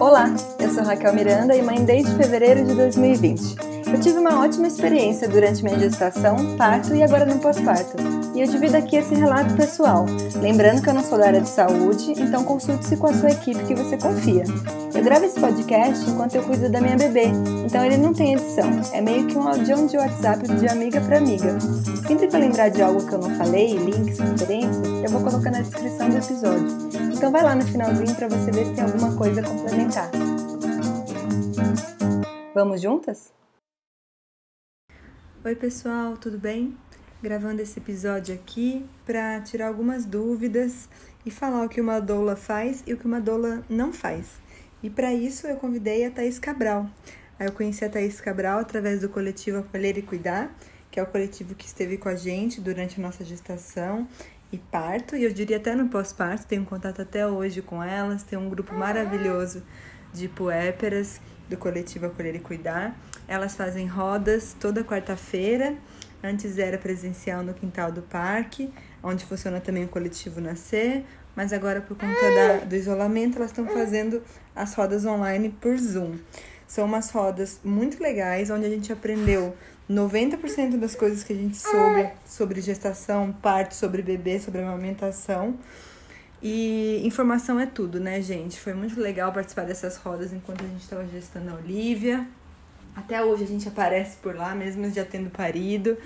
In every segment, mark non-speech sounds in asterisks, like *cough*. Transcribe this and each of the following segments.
Olá, eu sou Raquel Miranda e mãe desde fevereiro de 2020. Eu tive uma ótima experiência durante minha gestação, parto e agora no pós-parto. E eu divido aqui esse relato pessoal, lembrando que eu não sou da área de saúde, então consulte-se com a sua equipe que você confia. Eu gravo esse podcast enquanto eu cuido da minha bebê, então ele não tem edição, é meio que um audião de WhatsApp de amiga para amiga. Sempre que eu lembrar de algo que eu não falei, links, referências, eu vou colocar na descrição do episódio. Então vai lá no finalzinho para você ver se tem alguma coisa a complementar. Vamos juntas? Oi, pessoal, tudo bem? Gravando esse episódio aqui para tirar algumas dúvidas e falar o que uma doula faz e o que uma doula não faz. E para isso eu convidei a Thaís Cabral. Eu conheci a Thaís Cabral através do coletivo Acolher e Cuidar, que é o coletivo que esteve com a gente durante a nossa gestação e parto, e eu diria até no pós-parto, tenho contato até hoje com elas, tem um grupo maravilhoso de puéperas do coletivo Acolher e Cuidar. Elas fazem rodas toda quarta-feira. Antes era presencial no quintal do parque, onde funciona também o coletivo Nascer, mas agora por conta da, do isolamento elas estão fazendo as rodas online por Zoom. São umas rodas muito legais, onde a gente aprendeu 90% das coisas que a gente soube sobre gestação, parto, sobre bebê, sobre amamentação. E informação é tudo, né, gente? Foi muito legal participar dessas rodas enquanto a gente estava gestando a Olivia. Até hoje a gente aparece por lá, mesmo já tendo parido,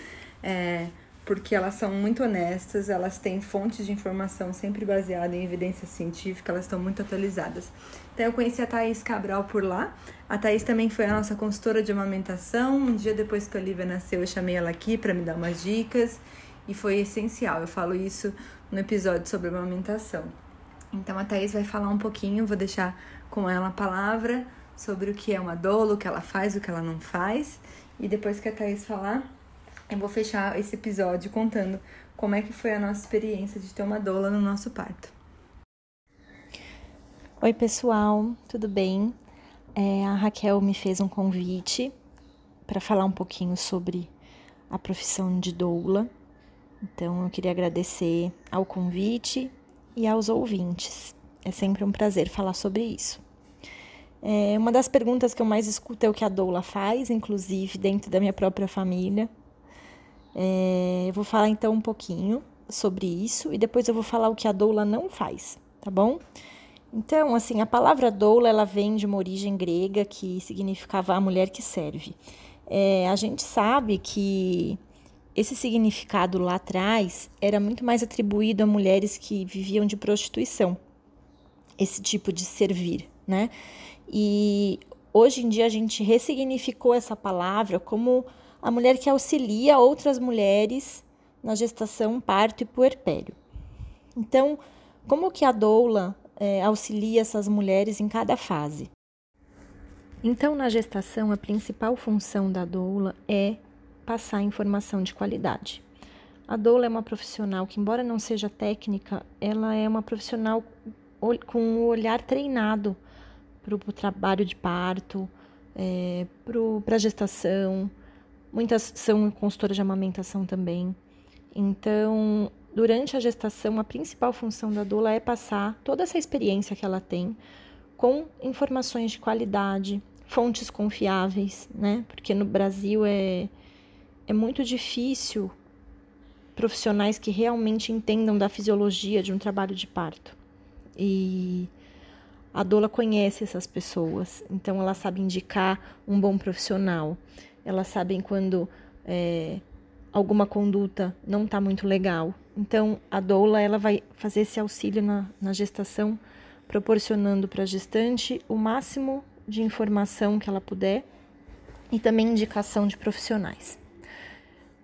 é, porque elas são muito honestas, elas têm fontes de informação sempre baseada em evidência científica, elas estão muito atualizadas. Então eu conheci a Thaís Cabral por lá. A Thaís também foi a nossa consultora de amamentação. Um dia depois que a Olivia nasceu, eu chamei ela aqui para me dar umas dicas e foi essencial. Eu falo isso no episódio sobre amamentação. Então a Thaís vai falar um pouquinho, vou deixar com ela a palavra sobre o que é uma doula, o que ela faz, o que ela não faz. E depois que a Thaís falar, eu vou fechar esse episódio contando como é que foi a nossa experiência de ter uma doula no nosso parto. Oi, pessoal, tudo bem? É, a Raquel me fez um convite para falar um pouquinho sobre a profissão de doula. Então, eu queria agradecer ao convite e aos ouvintes. É sempre um prazer falar sobre isso. É, uma das perguntas que eu mais escuto é o que a doula faz, inclusive dentro da minha própria família. É, eu vou falar então um pouquinho sobre isso e depois eu vou falar o que a doula não faz, tá bom? Então, assim, a palavra doula ela vem de uma origem grega que significava a mulher que serve. É, a gente sabe que esse significado lá atrás era muito mais atribuído a mulheres que viviam de prostituição, esse tipo de servir, né? E hoje em dia a gente ressignificou essa palavra como a mulher que auxilia outras mulheres na gestação, parto e puerpério. Então, como que a doula é, auxilia essas mulheres em cada fase? Então, na gestação, a principal função da doula é passar informação de qualidade. A doula é uma profissional que, embora não seja técnica, ela é uma profissional com o olhar treinado para o trabalho de parto, é, para a gestação. Muitas são consultoras de amamentação também. Então, durante a gestação, a principal função da doula é passar toda essa experiência que ela tem com informações de qualidade, fontes confiáveis, né? Porque no Brasil é, é muito difícil profissionais que realmente entendam da fisiologia de um trabalho de parto. E a doula conhece essas pessoas, então ela sabe indicar um bom profissional. Elas sabem quando é, alguma conduta não está muito legal. Então a doula ela vai fazer esse auxílio na, na gestação, proporcionando para a gestante o máximo de informação que ela puder e também indicação de profissionais.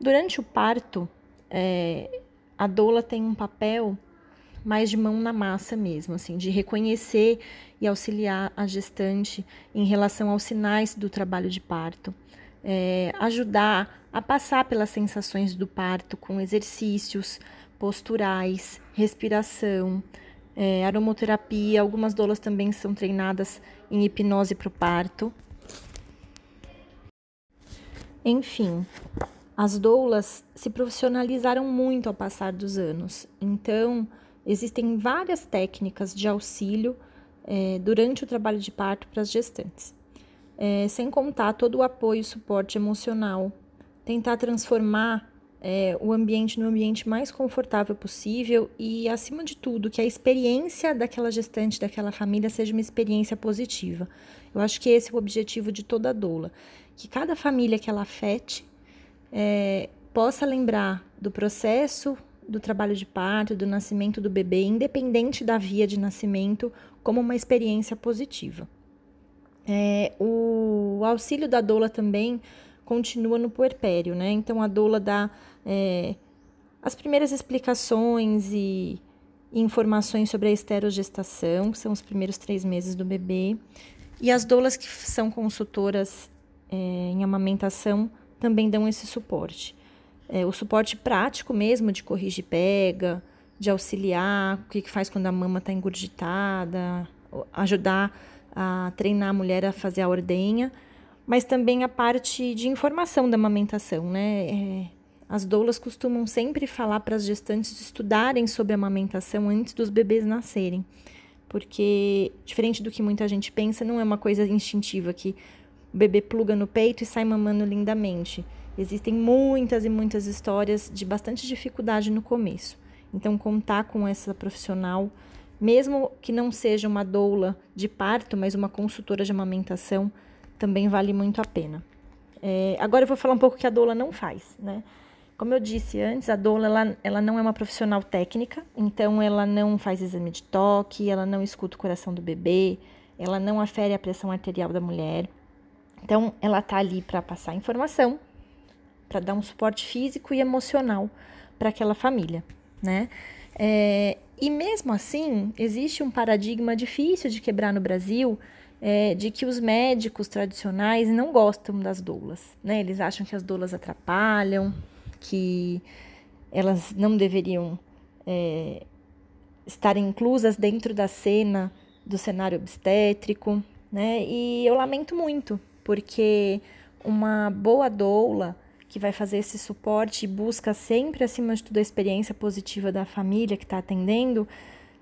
Durante o parto, é, a doula tem um papel mais de mão na massa mesmo, assim, de reconhecer e auxiliar a gestante em relação aos sinais do trabalho de parto, é, ajudar a passar pelas sensações do parto com exercícios posturais, respiração, é, aromoterapia. Algumas doulas também são treinadas em hipnose para o parto. Enfim, as doulas se profissionalizaram muito ao passar dos anos. Então, Existem várias técnicas de auxílio é, durante o trabalho de parto para as gestantes. É, sem contar todo o apoio e suporte emocional, tentar transformar é, o ambiente no ambiente mais confortável possível e, acima de tudo, que a experiência daquela gestante, daquela família, seja uma experiência positiva. Eu acho que esse é o objetivo de toda doula. Que cada família que ela afete é, possa lembrar do processo do trabalho de parto, do nascimento do bebê, independente da via de nascimento, como uma experiência positiva. É, o auxílio da doula também continua no puerpério, né? Então a doula dá é, as primeiras explicações e, informações sobre a esterogestação, que são os primeiros três meses do bebê, e as doulas que são consultoras é, em amamentação também dão esse suporte. É, o suporte prático mesmo de corrigir pega, de auxiliar, o que, que faz quando a mama está engurgitada, ajudar a treinar a mulher a fazer a ordenha, mas também a parte de informação da amamentação, né? É, as doulas costumam sempre falar para as gestantes estudarem sobre a amamentação antes dos bebês nascerem, porque diferente do que muita gente pensa, não é uma coisa instintiva que o bebê pluga no peito e sai mamando lindamente. Existem muitas e muitas histórias de bastante dificuldade no começo. Então, contar com essa profissional, mesmo que não seja uma doula de parto, mas uma consultora de amamentação, também vale muito a pena. É, agora eu vou falar um pouco que a doula não faz, né? Como eu disse antes, a doula ela, ela não é uma profissional técnica, então ela não faz exame de toque, ela não escuta o coração do bebê, ela não afere a pressão arterial da mulher. Então, ela tá ali para passar informação, para dar um suporte físico e emocional para aquela família, né? É, e mesmo assim, existe um paradigma difícil de quebrar no Brasil é, de que os médicos tradicionais não gostam das doulas, né? Eles acham que as doulas atrapalham, que elas não deveriam é, estar inclusas dentro da cena do cenário obstétrico, né? E eu lamento muito, porque uma boa doula que vai fazer esse suporte e busca sempre, acima de tudo, a experiência positiva da família que está atendendo,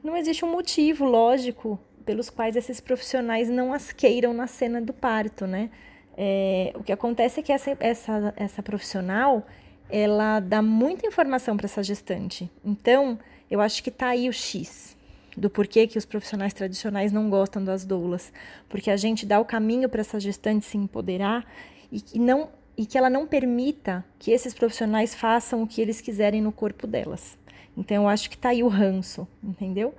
não existe um motivo lógico pelos quais esses profissionais não as queiram na cena do parto, né? É, o que acontece é que essa, essa, essa profissional ela dá muita informação para essa gestante. Então, eu acho que está aí o X do porquê que os profissionais tradicionais não gostam das doulas, porque a gente dá o caminho para essa gestante se empoderar e que não e que ela não permita que esses profissionais façam o que eles quiserem no corpo delas. Então, eu acho que está aí o ranço, entendeu?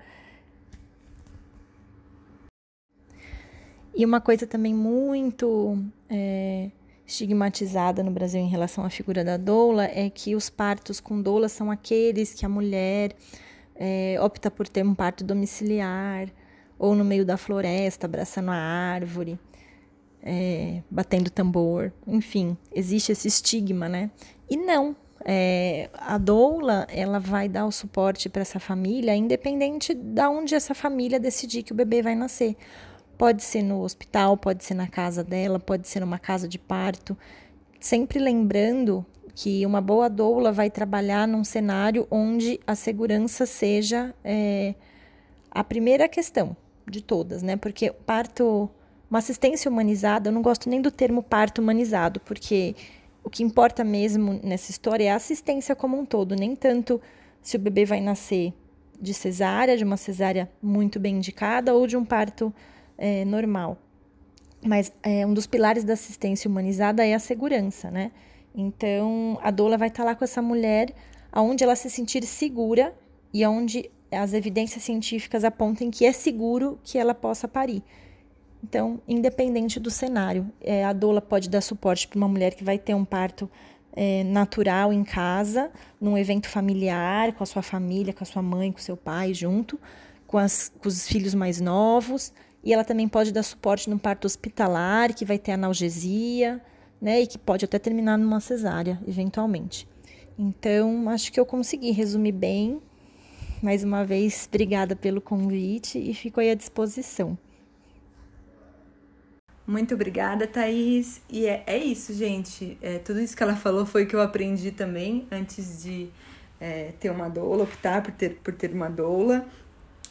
E uma coisa também muito é, estigmatizada no Brasil em relação à figura da doula é que os partos com doula são aqueles que a mulher é, opta por ter um parto domiciliar ou no meio da floresta, abraçando a árvore, é, batendo tambor, enfim, existe esse estigma, né? E não, é, a doula ela vai dar o suporte para essa família, independente de onde essa família decidir que o bebê vai nascer. Pode ser no hospital, pode ser na casa dela, pode ser numa casa de parto. Sempre lembrando que uma boa doula vai trabalhar num cenário onde a segurança seja é, a primeira questão de todas, né? Porque parto, uma assistência humanizada, eu não gosto nem do termo parto humanizado, porque o que importa mesmo nessa história é a assistência como um todo, nem tanto se o bebê vai nascer de cesárea, de uma cesárea muito bem indicada, ou de um parto é, normal. Mas é, um dos pilares da assistência humanizada é a segurança, né? Então, a doula vai estar lá com essa mulher aonde ela se sentir segura e aonde as evidências científicas apontem que é seguro que ela possa parir. Então, independente do cenário, é, a doula pode dar suporte para uma mulher que vai ter um parto é, natural em casa, num evento familiar, com a sua família, com a sua mãe, com o seu pai junto, com, as, com os filhos mais novos. E ela também pode dar suporte no parto hospitalar, que vai ter analgesia, né? E que pode até terminar numa cesárea, eventualmente. Então, acho que eu consegui resumir bem. Mais uma vez, obrigada pelo convite e fico aí à disposição. Muito obrigada, Thaís. E é, é isso, gente. É, tudo isso que ela falou foi que eu aprendi também antes de é, ter uma doula, optar por ter, por ter uma doula.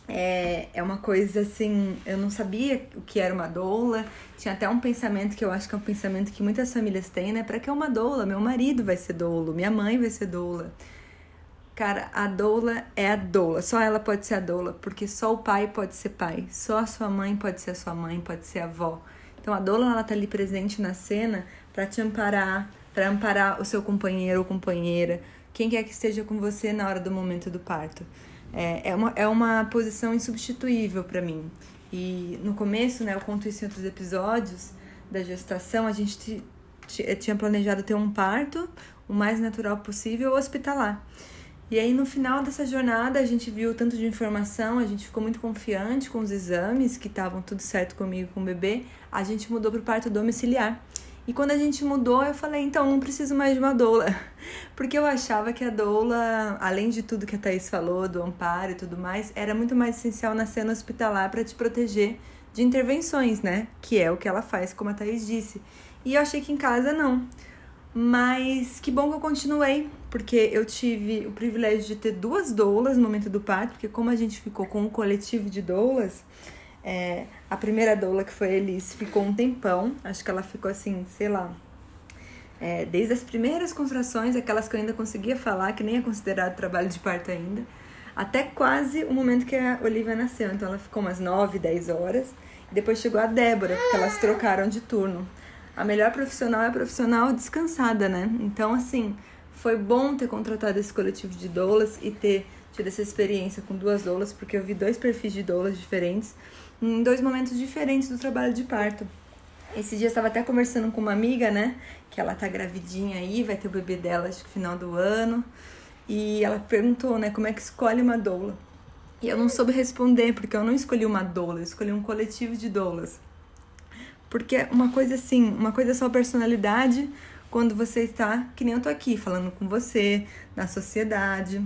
é, é uma coisa assim, eu não sabia o que era uma doula. Tinha até um pensamento que eu acho que é um pensamento que muitas famílias têm, né? Para que uma doula? Meu marido vai ser doulo, minha mãe vai ser doula. Cara, a doula é a doula, só ela pode ser a doula, porque só o pai pode ser pai, só a sua mãe pode ser a sua mãe, pode ser a avó. Então a doula ela tá ali presente na cena para te amparar, para amparar o seu companheiro ou companheira, quem quer que esteja com você na hora do momento do parto. É, é, uma, é uma posição insubstituível para mim. E no começo, né, eu conto isso em outros episódios da gestação, a gente tinha planejado ter um parto o mais natural possível hospitalar. E aí no final dessa jornada a gente viu tanto de informação, a gente ficou muito confiante com os exames que estavam tudo certo comigo com o bebê, a gente mudou para o parto domiciliar. E quando a gente mudou, eu falei, então não preciso mais de uma doula. *laughs* Porque eu achava que a doula, além de tudo que a Thaís falou, do amparo e tudo mais, era muito mais essencial na cena hospitalar para te proteger de intervenções, né? Que é o que ela faz, como a Thaís disse. E eu achei que em casa não. Mas que bom que eu continuei, porque eu tive o privilégio de ter duas doulas no momento do parto, porque como a gente ficou com um coletivo de doulas, é, a primeira doula, que foi a Elis, ficou um tempão. Acho que ela ficou assim, sei lá. É, desde as primeiras contrações, aquelas que eu ainda conseguia falar, que nem é considerado trabalho de parto ainda, até quase o momento que a Olivia nasceu. Então ela ficou umas 9, 10 horas. E depois chegou a Débora, porque elas trocaram de turno. A melhor profissional é a profissional descansada, né? Então, assim, foi bom ter contratado esse coletivo de doulas e ter tido essa experiência com duas doulas, porque eu vi dois perfis de doulas diferentes em dois momentos diferentes do trabalho de parto. Esse dia eu estava até conversando com uma amiga, né? Que ela tá gravidinha aí, vai ter o bebê dela acho que final do ano. E ela perguntou, né, como é que escolhe uma doula. E eu não soube responder, porque eu não escolhi uma doula, eu escolhi um coletivo de doulas. Porque uma coisa assim, uma coisa é só personalidade quando você está, que nem eu tô aqui, falando com você, na sociedade,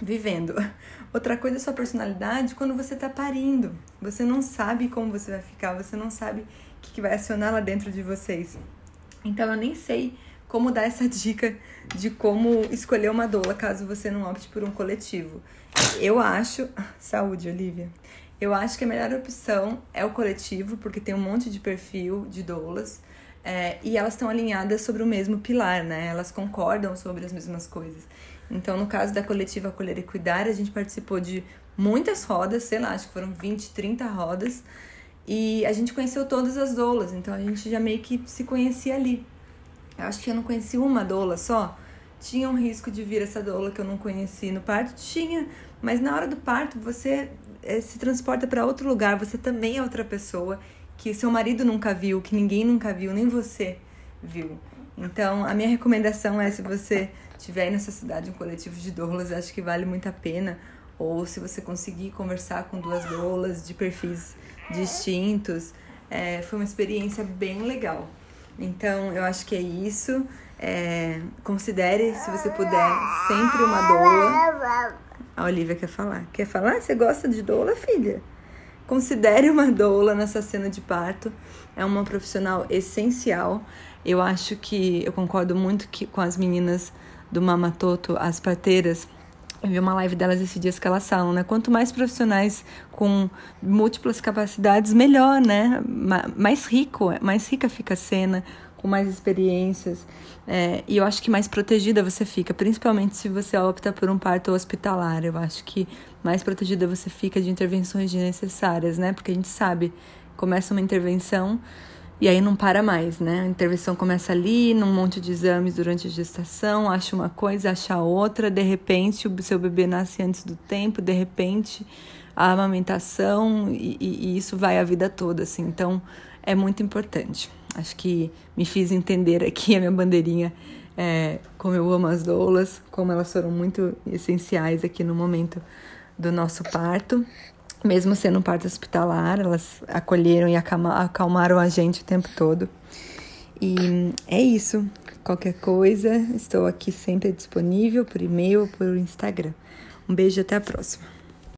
vivendo. *laughs* Outra coisa é sua personalidade quando você tá parindo. Você não sabe como você vai ficar, você não sabe o que, que vai acionar lá dentro de vocês. Então eu nem sei como dar essa *laughs* dica de como escolher uma doula caso você não opte por um coletivo. Eu acho. *laughs* Saúde, Olivia. Eu acho que a melhor opção é o coletivo, porque tem um monte de perfil de doulas. É, e elas estão alinhadas sobre o mesmo pilar, né? Elas concordam sobre as mesmas coisas. Então, no caso da coletiva Acolher e Cuidar, a gente participou de muitas rodas, sei lá, acho que foram 20, 30 rodas. E a gente conheceu todas as doulas, então a gente já meio que se conhecia ali. Eu acho que eu não conheci uma doula só. Tinha um risco de vir essa doula que eu não conheci no parto? Tinha, mas na hora do parto você se transporta para outro lugar, você também é outra pessoa que seu marido nunca viu, que ninguém nunca viu, nem você viu. Então, a minha recomendação é se você tiver aí cidade um coletivo de doulas, acho que vale muito a pena. Ou se você conseguir conversar com duas doulas de perfis distintos, é, foi uma experiência bem legal. Então, eu acho que é isso. É, considere, se você puder, sempre uma doula. A Olivia quer falar. Quer falar? Você gosta de doula, filha? Considere uma doula nessa cena de parto. É uma profissional essencial. Eu acho que eu concordo muito que, com as meninas do Mamatoto, as parteiras. Eu vi uma live delas esses dias que elas falam, né? Quanto mais profissionais com múltiplas capacidades, melhor, né? Mais rico, mais rica fica a cena, com mais experiências. É, e eu acho que mais protegida você fica, principalmente se você opta por um parto hospitalar. Eu acho que mais protegida você fica de intervenções desnecessárias, né? Porque a gente sabe, começa uma intervenção e aí não para mais, né? A intervenção começa ali, num monte de exames durante a gestação, acha uma coisa, acha outra, de repente o seu bebê nasce antes do tempo, de repente a amamentação, e, e isso vai a vida toda, assim. Então é muito importante. Acho que me fiz entender aqui a minha bandeirinha, é, como eu amo as doulas, como elas foram muito essenciais aqui no momento do nosso parto mesmo sendo um parto hospitalar, elas acolheram e acalmaram a gente o tempo todo. E é isso. Qualquer coisa, estou aqui sempre disponível por e-mail ou por Instagram. Um beijo e até a próxima.